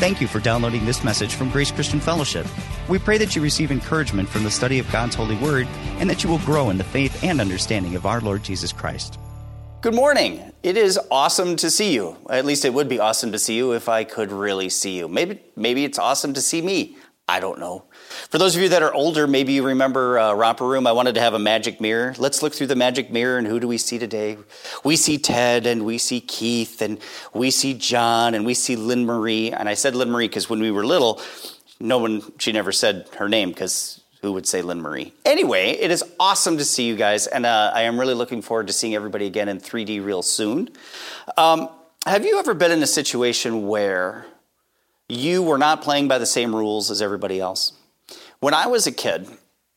Thank you for downloading this message from Grace Christian Fellowship. We pray that you receive encouragement from the study of God's holy word and that you will grow in the faith and understanding of our Lord Jesus Christ. Good morning. It is awesome to see you. At least it would be awesome to see you if I could really see you. Maybe maybe it's awesome to see me. I don't know. For those of you that are older, maybe you remember uh, Romper Room. I wanted to have a magic mirror. Let's look through the magic mirror and who do we see today? We see Ted and we see Keith and we see John and we see Lynn Marie. And I said Lynn Marie because when we were little, no one, she never said her name because who would say Lynn Marie? Anyway, it is awesome to see you guys. And uh, I am really looking forward to seeing everybody again in 3D real soon. Um, have you ever been in a situation where you were not playing by the same rules as everybody else. When I was a kid,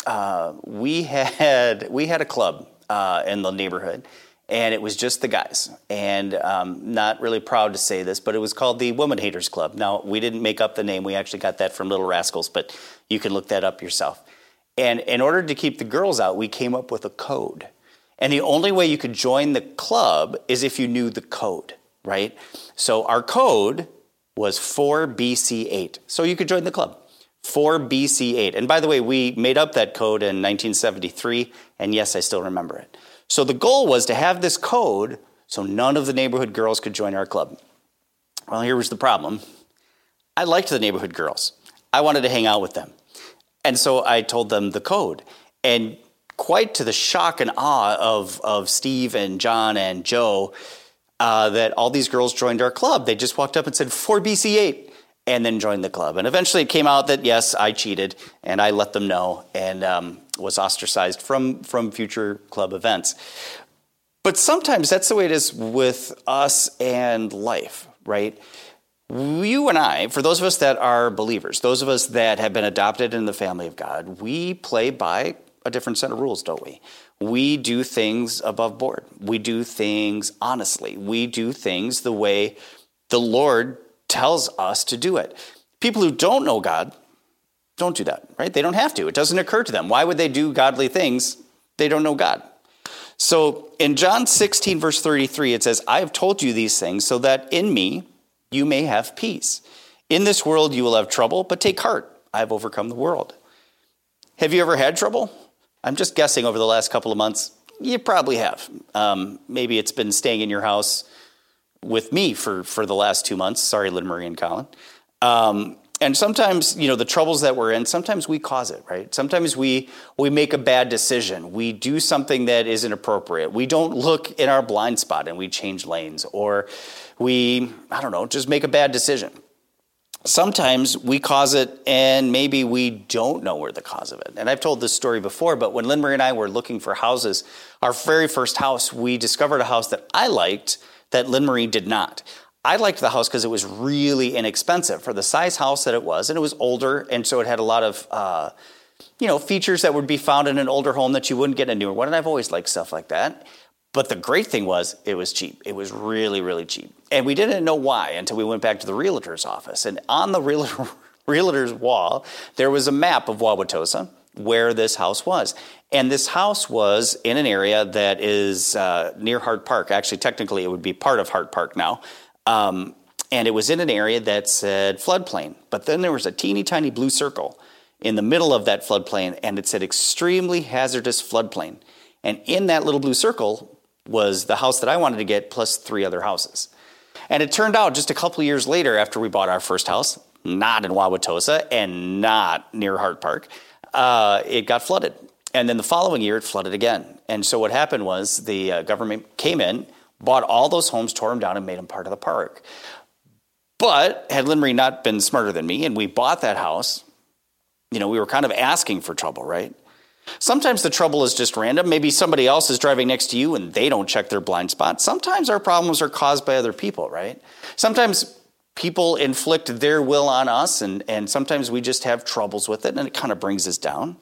uh, we had we had a club uh, in the neighborhood, and it was just the guys. And um, not really proud to say this, but it was called the Woman Haters Club. Now we didn't make up the name; we actually got that from Little Rascals, but you can look that up yourself. And in order to keep the girls out, we came up with a code. And the only way you could join the club is if you knew the code, right? So our code was 4 BC 8. So you could join the club. 4 BC 8. And by the way, we made up that code in 1973, and yes, I still remember it. So the goal was to have this code so none of the neighborhood girls could join our club. Well, here was the problem I liked the neighborhood girls, I wanted to hang out with them. And so I told them the code. And quite to the shock and awe of, of Steve and John and Joe, uh, that all these girls joined our club. They just walked up and said 4BC8 and then joined the club. And eventually it came out that yes, I cheated and I let them know and um, was ostracized from, from future club events. But sometimes that's the way it is with us and life, right? You and I, for those of us that are believers, those of us that have been adopted in the family of God, we play by a different set of rules, don't we? we do things above board. We do things honestly. We do things the way the Lord tells us to do it. People who don't know God don't do that, right? They don't have to. It doesn't occur to them. Why would they do godly things? They don't know God. So in John 16, verse 33, it says, I have told you these things so that in me you may have peace. In this world you will have trouble, but take heart. I have overcome the world. Have you ever had trouble? I'm just guessing over the last couple of months, you probably have. Um, maybe it's been staying in your house with me for, for the last two months. Sorry, Lynn Marie and Colin. Um, and sometimes, you know, the troubles that we're in, sometimes we cause it, right? Sometimes we we make a bad decision. We do something that isn't appropriate. We don't look in our blind spot and we change lanes, or we, I don't know, just make a bad decision sometimes we cause it and maybe we don't know where the cause of it. And I've told this story before, but when Lynn Marie and I were looking for houses, our very first house, we discovered a house that I liked that Lynn Marie did not. I liked the house because it was really inexpensive for the size house that it was, and it was older, and so it had a lot of, uh, you know, features that would be found in an older home that you wouldn't get in a newer one. And I've always liked stuff like that. But the great thing was it was cheap. It was really, really cheap. And we didn't know why until we went back to the realtor's office. And on the realtor, realtor's wall, there was a map of Wauwatosa where this house was. And this house was in an area that is uh, near Hart Park. Actually, technically, it would be part of Hart Park now. Um, and it was in an area that said floodplain. But then there was a teeny tiny blue circle in the middle of that floodplain, and it said extremely hazardous floodplain. And in that little blue circle was the house that I wanted to get plus three other houses. And it turned out just a couple years later, after we bought our first house, not in Wauwatosa and not near Hart Park, uh, it got flooded. And then the following year, it flooded again. And so what happened was the uh, government came in, bought all those homes, tore them down, and made them part of the park. But had Lynn Marie not been smarter than me, and we bought that house, you know, we were kind of asking for trouble, right? Sometimes the trouble is just random. Maybe somebody else is driving next to you and they don't check their blind spot. Sometimes our problems are caused by other people, right? Sometimes people inflict their will on us, and, and sometimes we just have troubles with it, and it kind of brings us down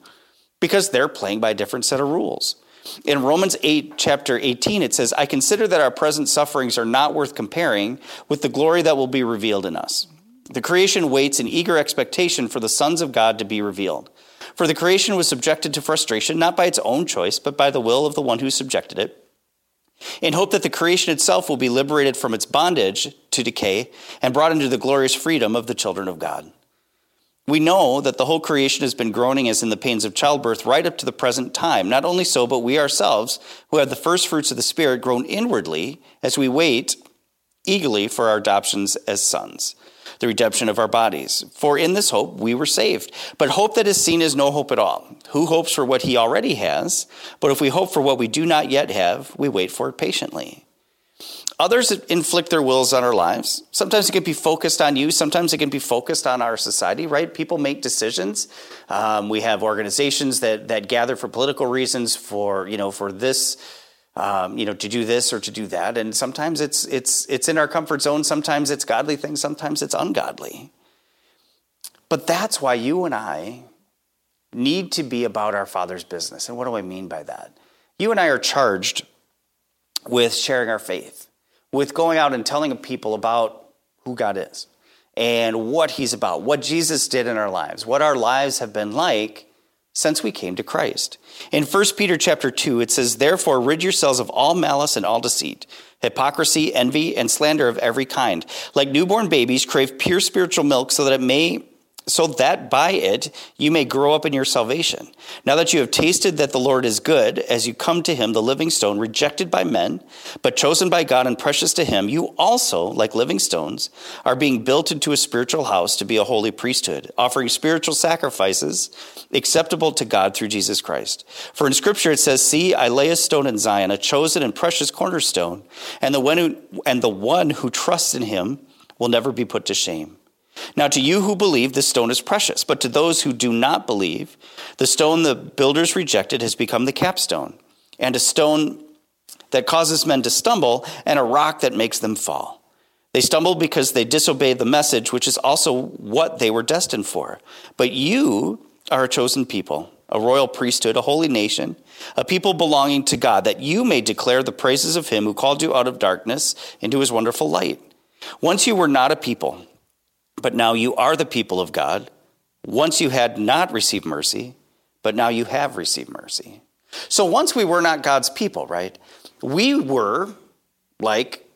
because they're playing by a different set of rules. In Romans 8, chapter 18, it says, I consider that our present sufferings are not worth comparing with the glory that will be revealed in us. The creation waits in eager expectation for the sons of God to be revealed. For the creation was subjected to frustration, not by its own choice, but by the will of the one who subjected it, in hope that the creation itself will be liberated from its bondage to decay and brought into the glorious freedom of the children of God. We know that the whole creation has been groaning as in the pains of childbirth right up to the present time. Not only so, but we ourselves, who have the first fruits of the Spirit, groan inwardly as we wait eagerly for our adoptions as sons, the redemption of our bodies. For in this hope we were saved. But hope that is seen is no hope at all. Who hopes for what he already has? But if we hope for what we do not yet have, we wait for it patiently. Others inflict their wills on our lives. Sometimes it can be focused on you. Sometimes it can be focused on our society, right? People make decisions. Um, we have organizations that, that gather for political reasons, for, you know, for this, um, you know, to do this or to do that. And sometimes it's, it's, it's in our comfort zone. Sometimes it's godly things. Sometimes it's ungodly. But that's why you and I need to be about our Father's business. And what do I mean by that? You and I are charged with sharing our faith with going out and telling people about who God is and what He's about, what Jesus did in our lives, what our lives have been like since we came to Christ. In 1 Peter chapter 2, it says, Therefore, rid yourselves of all malice and all deceit, hypocrisy, envy, and slander of every kind. Like newborn babies, crave pure spiritual milk so that it may so that by it you may grow up in your salvation. Now that you have tasted that the Lord is good, as you come to him, the living stone, rejected by men, but chosen by God and precious to him, you also, like living stones, are being built into a spiritual house to be a holy priesthood, offering spiritual sacrifices acceptable to God through Jesus Christ. For in scripture it says, See, I lay a stone in Zion, a chosen and precious cornerstone, and the one who, and the one who trusts in him will never be put to shame. Now, to you who believe, this stone is precious, but to those who do not believe, the stone the builders rejected has become the capstone, and a stone that causes men to stumble, and a rock that makes them fall. They stumbled because they disobeyed the message, which is also what they were destined for. But you are a chosen people, a royal priesthood, a holy nation, a people belonging to God, that you may declare the praises of him who called you out of darkness into his wonderful light. Once you were not a people, but now you are the people of God. Once you had not received mercy, but now you have received mercy. So once we were not God's people, right? We were like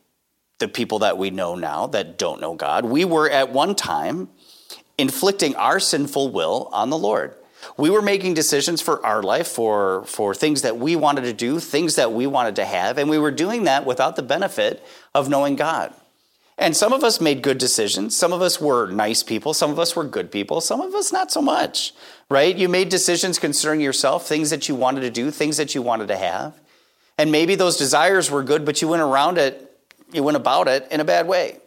the people that we know now that don't know God. We were at one time inflicting our sinful will on the Lord. We were making decisions for our life, for, for things that we wanted to do, things that we wanted to have, and we were doing that without the benefit of knowing God. And some of us made good decisions. Some of us were nice people. Some of us were good people. Some of us not so much, right? You made decisions concerning yourself, things that you wanted to do, things that you wanted to have. And maybe those desires were good, but you went around it, you went about it in a bad way.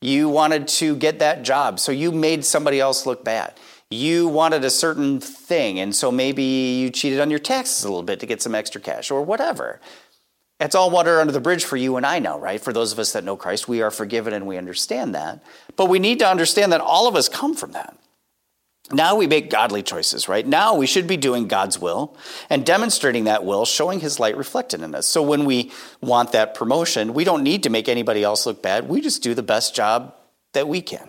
You wanted to get that job, so you made somebody else look bad. You wanted a certain thing, and so maybe you cheated on your taxes a little bit to get some extra cash or whatever. It's all water under the bridge for you and I know, right? For those of us that know Christ, we are forgiven and we understand that. But we need to understand that all of us come from that. Now we make godly choices, right? Now we should be doing God's will and demonstrating that will, showing his light reflected in us. So when we want that promotion, we don't need to make anybody else look bad. We just do the best job that we can,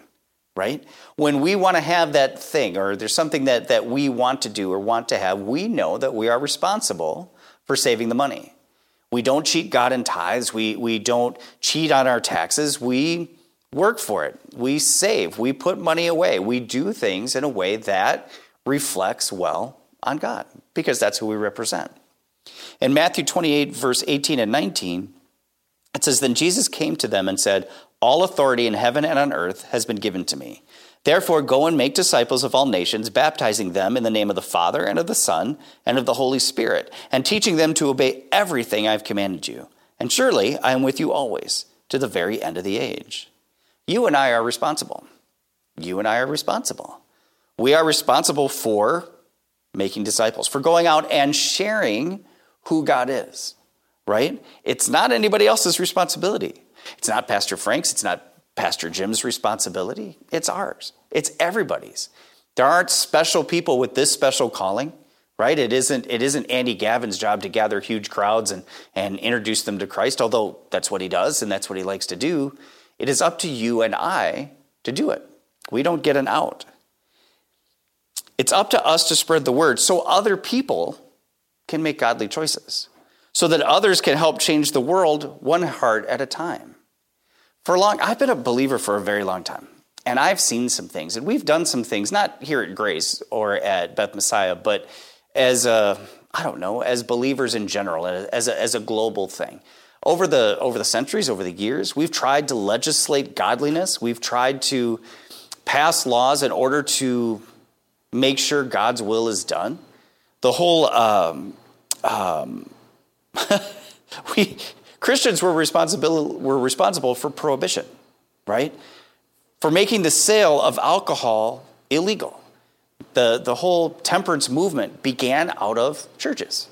right? When we want to have that thing or there's something that, that we want to do or want to have, we know that we are responsible for saving the money. We don't cheat God in tithes. We, we don't cheat on our taxes. We work for it. We save. We put money away. We do things in a way that reflects well on God because that's who we represent. In Matthew 28, verse 18 and 19, it says, Then Jesus came to them and said, All authority in heaven and on earth has been given to me. Therefore, go and make disciples of all nations, baptizing them in the name of the Father, and of the Son, and of the Holy Spirit, and teaching them to obey everything I have commanded you. And surely I am with you always, to the very end of the age. You and I are responsible. You and I are responsible. We are responsible for making disciples, for going out and sharing who God is, right? It's not anybody else's responsibility. It's not Pastor Frank's, it's not Pastor Jim's responsibility, it's ours. It's everybody's. There aren't special people with this special calling, right? It isn't, it isn't Andy Gavin's job to gather huge crowds and, and introduce them to Christ, although that's what he does and that's what he likes to do. It is up to you and I to do it. We don't get an out. It's up to us to spread the word so other people can make godly choices. so that others can help change the world one heart at a time. For long, I've been a believer for a very long time, and I've seen some things, and we've done some things, not here at Grace or at Beth Messiah, but as a, I don't know, as believers in general, as a, as a global thing. Over the, over the centuries, over the years, we've tried to legislate godliness. We've tried to pass laws in order to make sure God's will is done. The whole, um, um, we, Christians were responsible, were responsible for prohibition, right? For making the sale of alcohol illegal. The, the whole temperance movement began out of churches.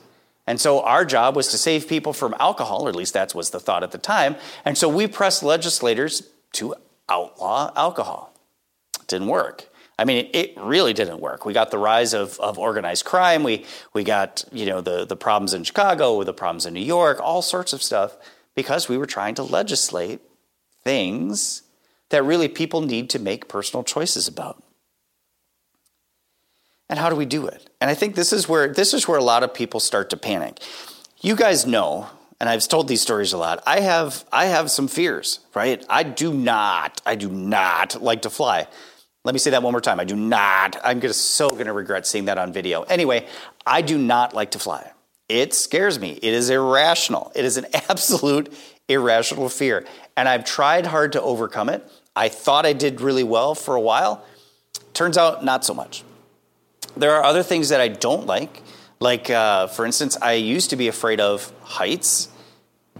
And so our job was to save people from alcohol, or at least that was the thought at the time. And so we pressed legislators to outlaw alcohol. It didn't work. I mean, it really didn't work. We got the rise of, of organized crime. We, we got, you know, the, the problems in Chicago, the problems in New York, all sorts of stuff because we were trying to legislate things that really people need to make personal choices about. And how do we do it? And I think this is where this is where a lot of people start to panic. You guys know, and I've told these stories a lot. I have I have some fears, right? I do not I do not like to fly. Let me say that one more time. I do not. I'm gonna, so going to regret seeing that on video. Anyway, I do not like to fly. It scares me. It is irrational. It is an absolute irrational fear. And I've tried hard to overcome it. I thought I did really well for a while. Turns out, not so much. There are other things that I don't like. Like, uh, for instance, I used to be afraid of heights,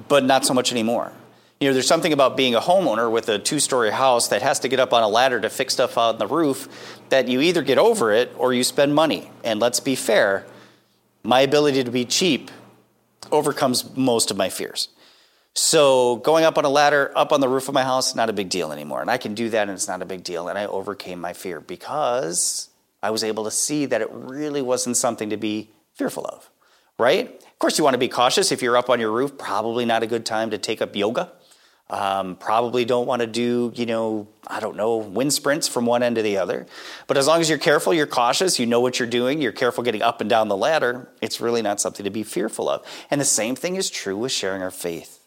but not so much anymore. You know, there's something about being a homeowner with a two story house that has to get up on a ladder to fix stuff on the roof that you either get over it or you spend money. And let's be fair, my ability to be cheap overcomes most of my fears. So going up on a ladder, up on the roof of my house, not a big deal anymore. And I can do that and it's not a big deal. And I overcame my fear because I was able to see that it really wasn't something to be fearful of, right? Of course, you want to be cautious. If you're up on your roof, probably not a good time to take up yoga. Um, probably don't want to do, you know, I don't know, wind sprints from one end to the other. But as long as you're careful, you're cautious, you know what you're doing, you're careful getting up and down the ladder, it's really not something to be fearful of. And the same thing is true with sharing our faith.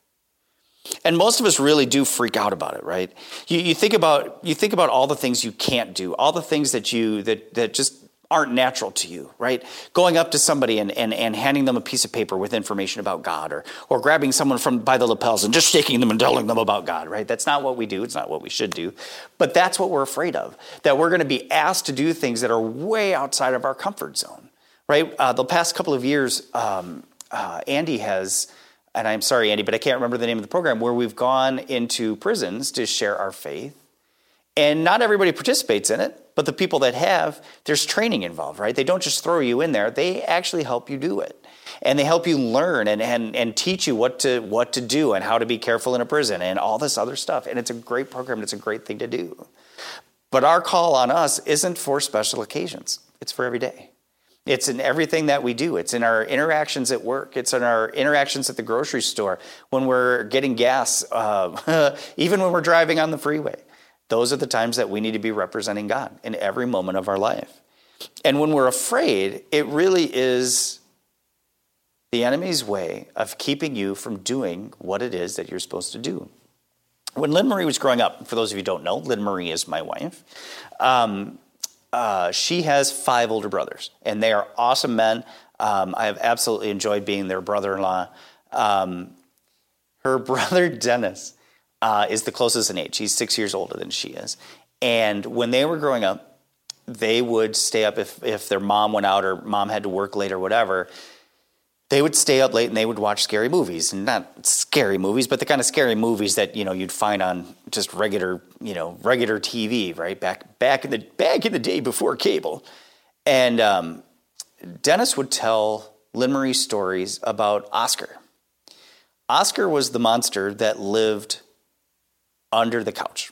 And most of us really do freak out about it, right? You, you think about you think about all the things you can't do, all the things that you that that just aren't natural to you, right? Going up to somebody and, and, and handing them a piece of paper with information about God or, or grabbing someone from by the lapels and just shaking them and telling them about God, right? That's not what we do. It's not what we should do. But that's what we're afraid of, that we're going to be asked to do things that are way outside of our comfort zone, right? Uh, the past couple of years, um, uh, Andy has, and I'm sorry, Andy, but I can't remember the name of the program, where we've gone into prisons to share our faith. And not everybody participates in it, but the people that have, there's training involved, right? They don't just throw you in there, they actually help you do it. And they help you learn and, and, and teach you what to, what to do and how to be careful in a prison and all this other stuff. And it's a great program, and it's a great thing to do. But our call on us isn't for special occasions, it's for every day. It's in everything that we do. It's in our interactions at work. It's in our interactions at the grocery store, when we're getting gas, uh, even when we're driving on the freeway. Those are the times that we need to be representing God in every moment of our life. And when we're afraid, it really is the enemy's way of keeping you from doing what it is that you're supposed to do. When Lynn Marie was growing up, for those of you who don't know, Lynn Marie is my wife. Um, uh, she has five older brothers, and they are awesome men. Um, I have absolutely enjoyed being their brother in law. Um, her brother, Dennis, uh, is the closest in age. He's six years older than she is. And when they were growing up, they would stay up if, if their mom went out or mom had to work late or whatever. They would stay up late and they would watch scary movies, and not scary movies, but the kind of scary movies that you know you'd find on just regular you know regular TV, right back back in the back in the day before cable. And um, Dennis would tell Lynn Marie stories about Oscar. Oscar was the monster that lived under the couch.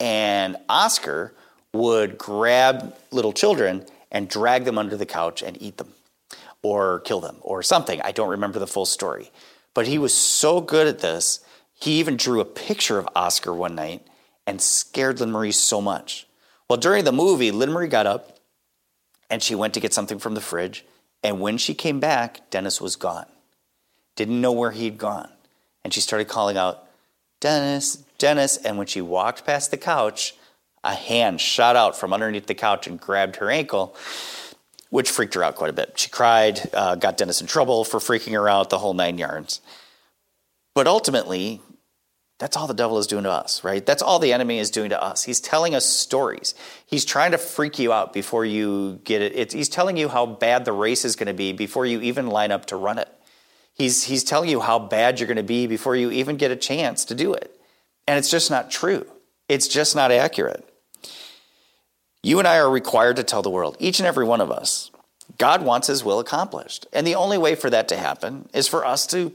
And Oscar would grab little children and drag them under the couch and eat them or kill them or something. I don't remember the full story. But he was so good at this, he even drew a picture of Oscar one night and scared Lynn Marie so much. Well, during the movie, Lynn Marie got up and she went to get something from the fridge. And when she came back, Dennis was gone. didn't know where he'd gone. And she started calling out, Dennis, Dennis. And when she walked past the couch, a hand shot out from underneath the couch and grabbed her ankle, which freaked her out quite a bit. She cried, uh, got Dennis in trouble for freaking her out, the whole nine yards. But ultimately, that's all the devil is doing to us, right? That's all the enemy is doing to us. He's telling us stories. He's trying to freak you out before you get it. He's telling you how bad the race is going to be before you even line up to run it. He's, he's telling you how bad you're going to be before you even get a chance to do it. And it's just not true. It's just not accurate. You and I are required to tell the world, each and every one of us, God wants his will accomplished. And the only way for that to happen is for us to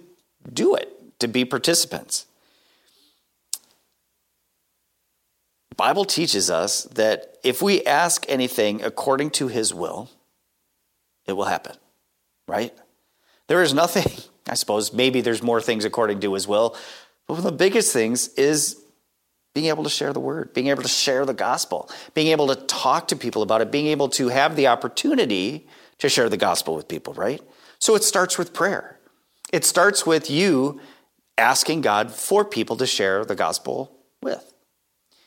do it, to be participants. Bible teaches us that if we ask anything according to his will, it will happen, right? There is nothing, I suppose, maybe there's more things according to his will, but one of the biggest things is being able to share the word, being able to share the gospel, being able to talk to people about it, being able to have the opportunity to share the gospel with people, right? So it starts with prayer. It starts with you asking God for people to share the gospel with.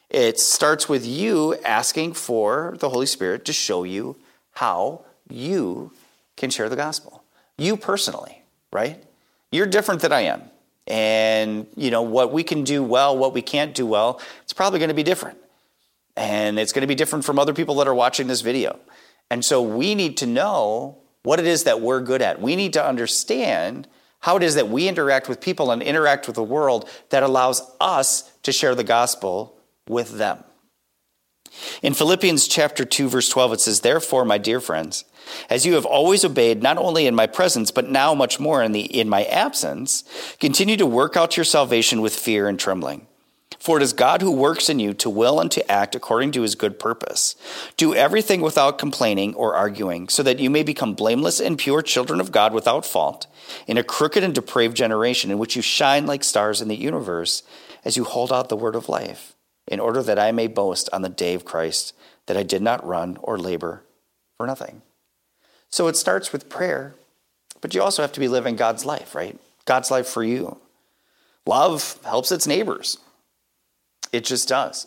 It starts with you asking for the Holy Spirit to show you how you can share the gospel. You personally, right? You're different than I am. And, you know, what we can do well, what we can't do well, it's probably going to be different. And it's going to be different from other people that are watching this video. And so we need to know what it is that we're good at. We need to understand how it is that we interact with people and interact with the world that allows us to share the gospel with them. In Philippians chapter 2 verse 12 it says therefore my dear friends as you have always obeyed not only in my presence but now much more in the in my absence continue to work out your salvation with fear and trembling for it is God who works in you to will and to act according to his good purpose. Do everything without complaining or arguing, so that you may become blameless and pure children of God without fault, in a crooked and depraved generation in which you shine like stars in the universe as you hold out the word of life in order that I may boast on the day of Christ that I did not run or labor for nothing. So it starts with prayer, but you also have to be living God's life, right? God's life for you. Love helps its neighbors. It just does.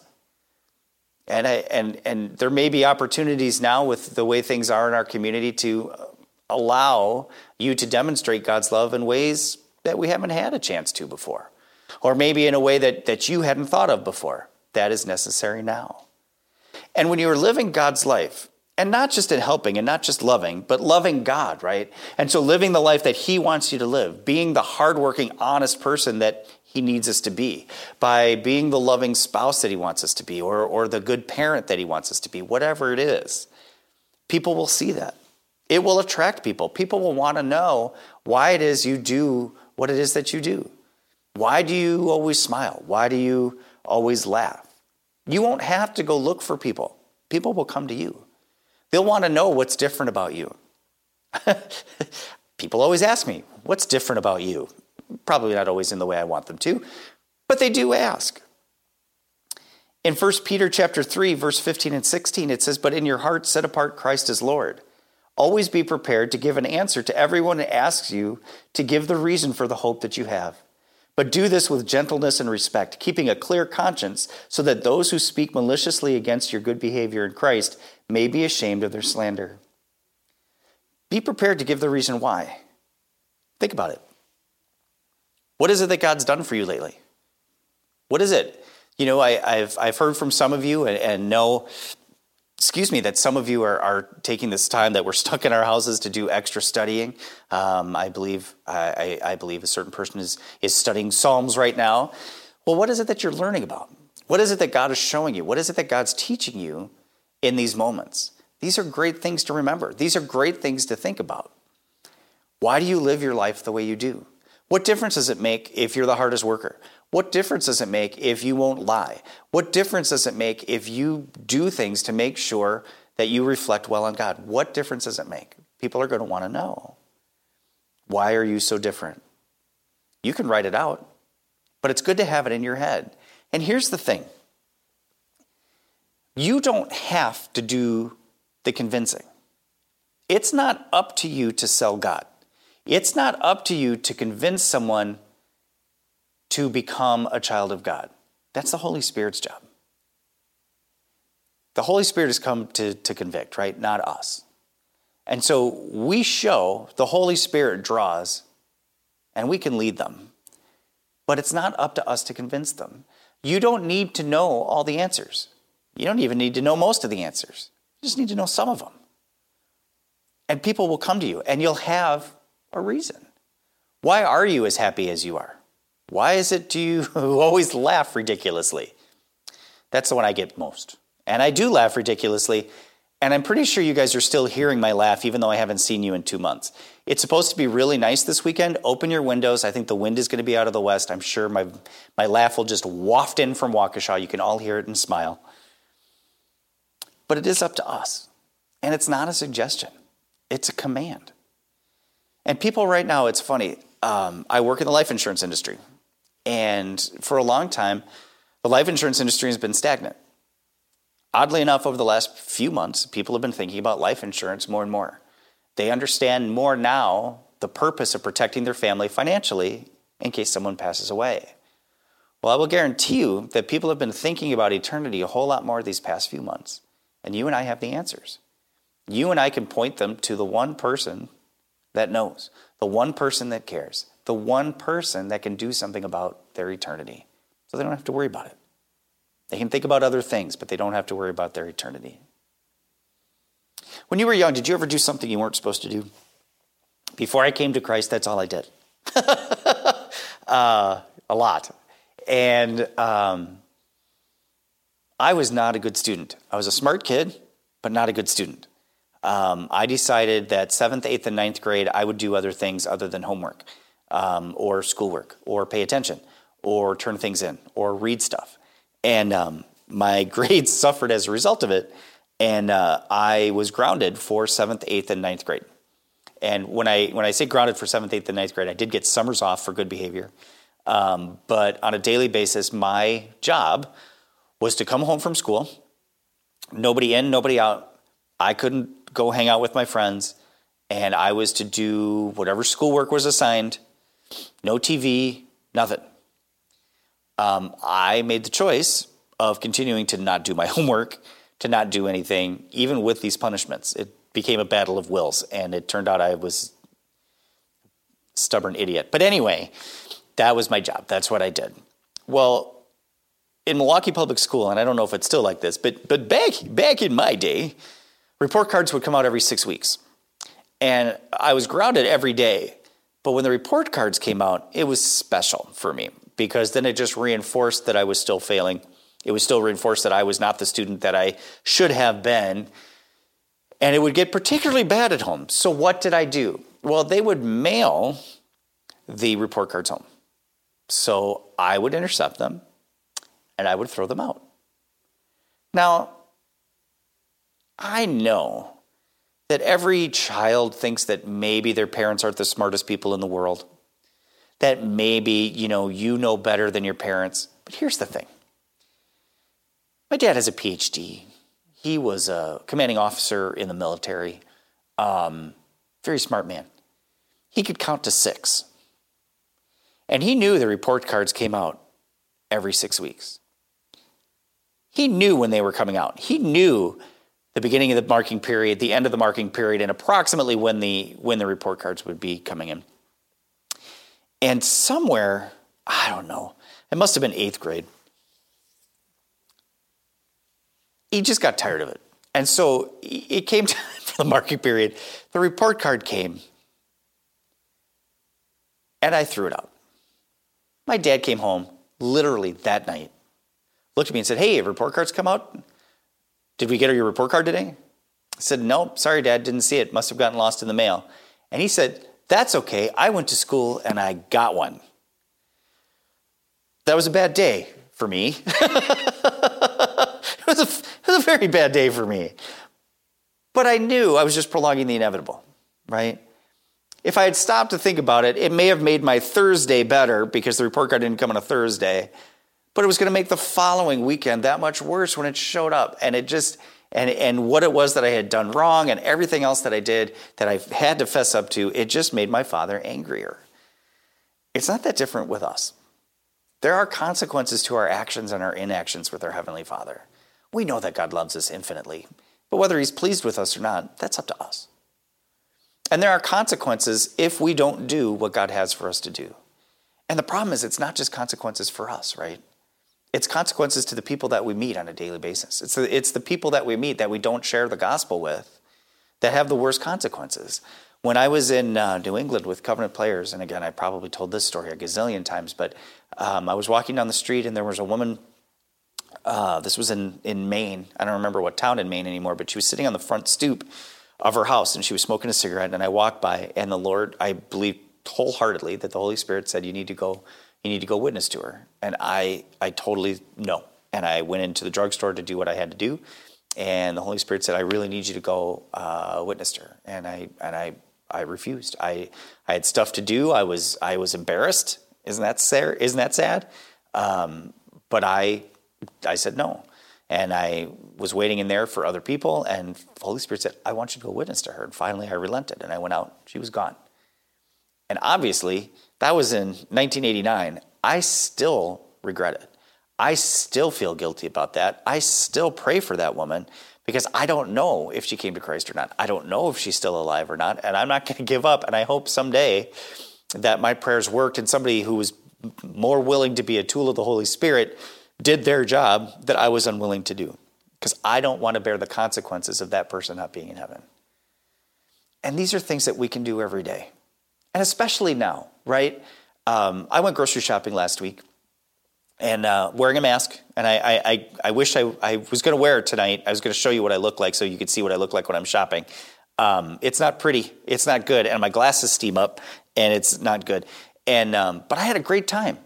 And, I, and, and there may be opportunities now with the way things are in our community to uh, allow you to demonstrate God's love in ways that we haven't had a chance to before, or maybe in a way that, that you hadn't thought of before that is necessary now. And when you are living God's life, and not just in helping and not just loving, but loving God, right? And so living the life that He wants you to live, being the hardworking, honest person that He needs us to be, by being the loving spouse that He wants us to be, or, or the good parent that He wants us to be, whatever it is, people will see that. It will attract people. People will want to know why it is you do what it is that you do. Why do you always smile? Why do you always laugh? You won't have to go look for people. People will come to you. They'll want to know what's different about you. people always ask me, what's different about you? Probably not always in the way I want them to, but they do ask. In 1 Peter chapter 3 verse 15 and 16 it says, "But in your heart set apart Christ as Lord. Always be prepared to give an answer to everyone who asks you to give the reason for the hope that you have." But do this with gentleness and respect, keeping a clear conscience, so that those who speak maliciously against your good behavior in Christ may be ashamed of their slander. Be prepared to give the reason why. Think about it. What is it that God's done for you lately? What is it? You know, I, have I've heard from some of you and, and know excuse me, that some of you are, are, taking this time that we're stuck in our houses to do extra studying. Um, I believe I, I, believe a certain person is is studying Psalms right now. Well, what is it that you're learning about? What is it that God is showing you? What is it that God's teaching you in these moments? These are great things to remember. These are great things to think about. Why do you live your life the way you do? What difference does it make if you're the hardest worker? What difference does it make if you won't lie? What difference does it make if you do things to make sure that you reflect well on God? What difference does it make? People are going to want to know. Why are you so different? You can write it out, but it's good to have it in your head. And here's the thing you don't have to do the convincing. It's not up to you to sell God. It's not up to you to convince someone to become a child of God. That's the Holy Spirit's job. The Holy Spirit has come to, to convict, right? Not us. And so we show, the Holy Spirit draws, and we can lead them. But it's not up to us to convince them. You don't need to know all the answers. You don't even need to know most of the answers. You just need to know some of them. And people will come to you, and you'll have a reason. Why are you as happy as you are? Why is it do you always laugh ridiculously? That's the one I get most. And I do laugh ridiculously. And I'm pretty sure you guys are still hearing my laugh, even though I haven't seen you in two months. It's supposed to be really nice this weekend. Open your windows. I think the wind is going to be out of the west. I'm sure my, my laugh will just waft in from Waukesha. You can all hear it and smile. But it is up to us. And it's not a suggestion, it's a command. And people right now, it's funny. Um, I work in the life insurance industry. And for a long time, the life insurance industry has been stagnant. Oddly enough, over the last few months, people have been thinking about life insurance more and more. They understand more now the purpose of protecting their family financially in case someone passes away. Well, I will guarantee you that people have been thinking about eternity a whole lot more these past few months. And you and I have the answers. You and I can point them to the one person that knows, the one person that cares, the one person that can do something about their eternity. So they don't have to worry about it. They can think about other things, but they don't have to worry about their eternity. When you were young, did you ever do something you weren't supposed to do? Before I came to Christ, that's all I did. uh, a lot. And um, I was not a good student. I was a smart kid, but not a good student. Um, I decided that seventh, eighth, and ninth grade, I would do other things other than homework um, or schoolwork or pay attention or turn things in or read stuff. And um, my grades suffered as a result of it. And uh, I was grounded for seventh, eighth, and ninth grade. And when I when I say grounded for seventh, eighth, and ninth grade, I did get summers off for good behavior. Um, but on a daily basis, my job was to come home from school, nobody in, nobody out. I couldn't go hang out with my friends, and I was to do whatever schoolwork was assigned. No TV, nothing um, I made the choice of continuing to not do my homework, to not do anything, even with these punishments. It became a battle of wills, and it turned out I was a stubborn idiot. But anyway, that was my job. That's what I did. Well, in Milwaukee Public School, and I don't know if it's still like this, but but back back in my day, report cards would come out every six weeks, and I was grounded every day. But when the report cards came out, it was special for me because then it just reinforced that I was still failing. It was still reinforced that I was not the student that I should have been. And it would get particularly bad at home. So, what did I do? Well, they would mail the report cards home. So, I would intercept them and I would throw them out. Now, I know that every child thinks that maybe their parents aren't the smartest people in the world that maybe, you know, you know better than your parents. But here's the thing. My dad has a PhD. He was a commanding officer in the military. Um, very smart man. He could count to six. And he knew the report cards came out every six weeks. He knew when they were coming out. He knew the beginning of the marking period, the end of the marking period, and approximately when the when the report cards would be coming in. And somewhere, I don't know, it must have been eighth grade, he just got tired of it. And so it came time for the marking period. The report card came, and I threw it out. My dad came home literally that night, looked at me and said, Hey, have report cards come out? Did we get your report card today? I said, No, sorry, Dad, didn't see it. Must have gotten lost in the mail. And he said, that's okay. I went to school and I got one. That was a bad day for me. it, was a, it was a very bad day for me. But I knew I was just prolonging the inevitable, right? If I had stopped to think about it, it may have made my Thursday better because the report card didn't come on a Thursday, but it was going to make the following weekend that much worse when it showed up. And it just, and, and what it was that I had done wrong and everything else that I did that I had to fess up to, it just made my father angrier. It's not that different with us. There are consequences to our actions and our inactions with our Heavenly Father. We know that God loves us infinitely, but whether He's pleased with us or not, that's up to us. And there are consequences if we don't do what God has for us to do. And the problem is, it's not just consequences for us, right? It's consequences to the people that we meet on a daily basis. It's the, it's the people that we meet that we don't share the gospel with that have the worst consequences. When I was in uh, New England with Covenant Players, and again, I probably told this story a gazillion times, but um, I was walking down the street and there was a woman. Uh, this was in, in Maine. I don't remember what town in Maine anymore, but she was sitting on the front stoop of her house and she was smoking a cigarette. And I walked by, and the Lord, I believe wholeheartedly that the Holy Spirit said, You need to go you need to go witness to her. And I, I totally no. And I went into the drugstore to do what I had to do. And the Holy Spirit said, I really need you to go uh, witness to her. And I, and I, I refused. I, I had stuff to do. I was, I was embarrassed. Isn't that sad? Isn't that sad? Um, but I, I said no. And I was waiting in there for other people. And Holy Spirit said, I want you to go witness to her. And finally I relented and I went out. She was gone. And obviously, that was in 1989. I still regret it. I still feel guilty about that. I still pray for that woman because I don't know if she came to Christ or not. I don't know if she's still alive or not. And I'm not going to give up. And I hope someday that my prayers worked and somebody who was more willing to be a tool of the Holy Spirit did their job that I was unwilling to do. Because I don't want to bear the consequences of that person not being in heaven. And these are things that we can do every day and especially now, right? Um, I went grocery shopping last week and uh, wearing a mask. And I, I, I wish I, I was going to wear it tonight. I was going to show you what I look like so you could see what I look like when I'm shopping. Um, it's not pretty. It's not good. And my glasses steam up and it's not good. And, um, but I had a great time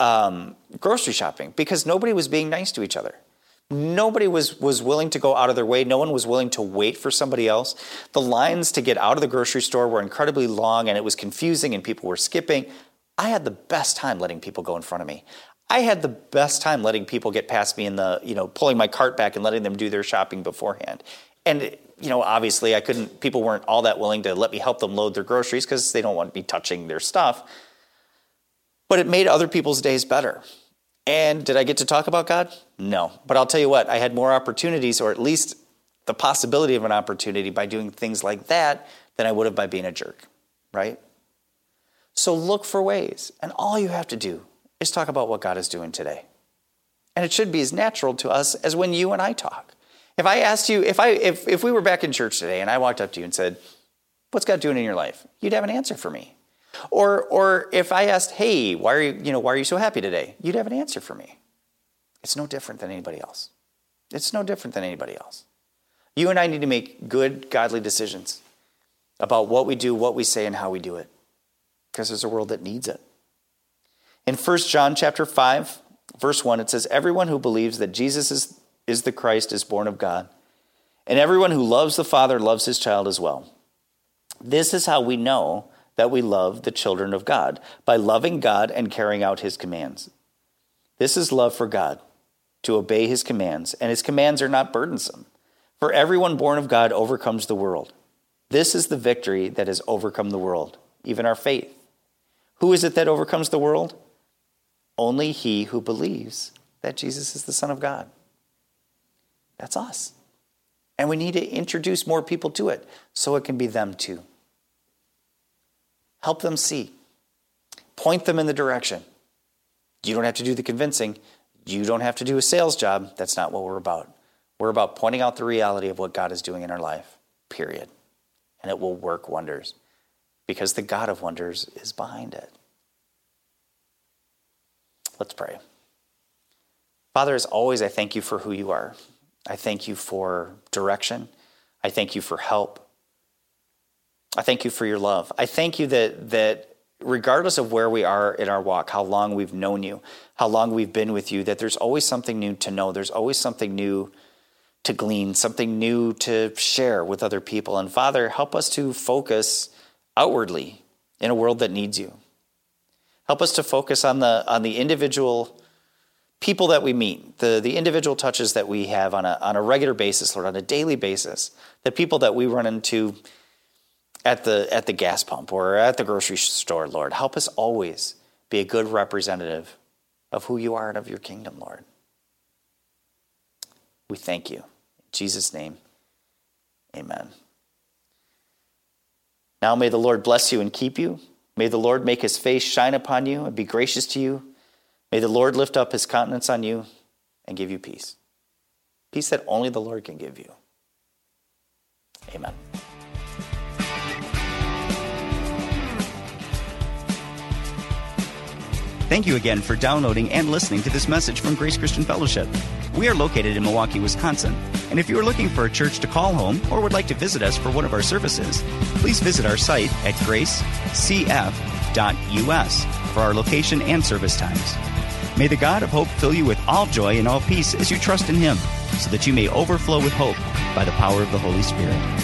um, grocery shopping because nobody was being nice to each other. Nobody was, was willing to go out of their way. No one was willing to wait for somebody else. The lines to get out of the grocery store were incredibly long and it was confusing and people were skipping. I had the best time letting people go in front of me. I had the best time letting people get past me in the, you know, pulling my cart back and letting them do their shopping beforehand. And, you know, obviously I couldn't, people weren't all that willing to let me help them load their groceries because they don't want to be touching their stuff. But it made other people's days better. And did I get to talk about God? No. But I'll tell you what, I had more opportunities, or at least the possibility of an opportunity by doing things like that than I would have by being a jerk, right? So look for ways. And all you have to do is talk about what God is doing today. And it should be as natural to us as when you and I talk. If I asked you, if I if, if we were back in church today and I walked up to you and said, What's God doing in your life? You'd have an answer for me. Or, or if I asked, hey, why are, you, you know, why are you so happy today? You'd have an answer for me. It's no different than anybody else. It's no different than anybody else. You and I need to make good, godly decisions about what we do, what we say, and how we do it. Because there's a world that needs it. In 1 John chapter 5, verse 1, it says, Everyone who believes that Jesus is, is the Christ is born of God, and everyone who loves the Father loves his child as well. This is how we know that we love the children of God by loving God and carrying out his commands. This is love for God, to obey his commands, and his commands are not burdensome. For everyone born of God overcomes the world. This is the victory that has overcome the world, even our faith. Who is it that overcomes the world? Only he who believes that Jesus is the Son of God. That's us. And we need to introduce more people to it so it can be them too. Help them see. Point them in the direction. You don't have to do the convincing. You don't have to do a sales job. That's not what we're about. We're about pointing out the reality of what God is doing in our life, period. And it will work wonders because the God of wonders is behind it. Let's pray. Father, as always, I thank you for who you are. I thank you for direction. I thank you for help. I thank you for your love. I thank you that that regardless of where we are in our walk, how long we've known you, how long we've been with you, that there's always something new to know. There's always something new to glean, something new to share with other people. And Father, help us to focus outwardly in a world that needs you. Help us to focus on the on the individual people that we meet, the, the individual touches that we have on a, on a regular basis, Lord, on a daily basis, the people that we run into at the, at the gas pump or at the grocery store, Lord, help us always be a good representative of who you are and of your kingdom, Lord. We thank you. In Jesus' name, amen. Now may the Lord bless you and keep you. May the Lord make his face shine upon you and be gracious to you. May the Lord lift up his countenance on you and give you peace. Peace that only the Lord can give you. Amen. Thank you again for downloading and listening to this message from Grace Christian Fellowship. We are located in Milwaukee, Wisconsin. And if you are looking for a church to call home or would like to visit us for one of our services, please visit our site at gracecf.us for our location and service times. May the God of hope fill you with all joy and all peace as you trust in him, so that you may overflow with hope by the power of the Holy Spirit.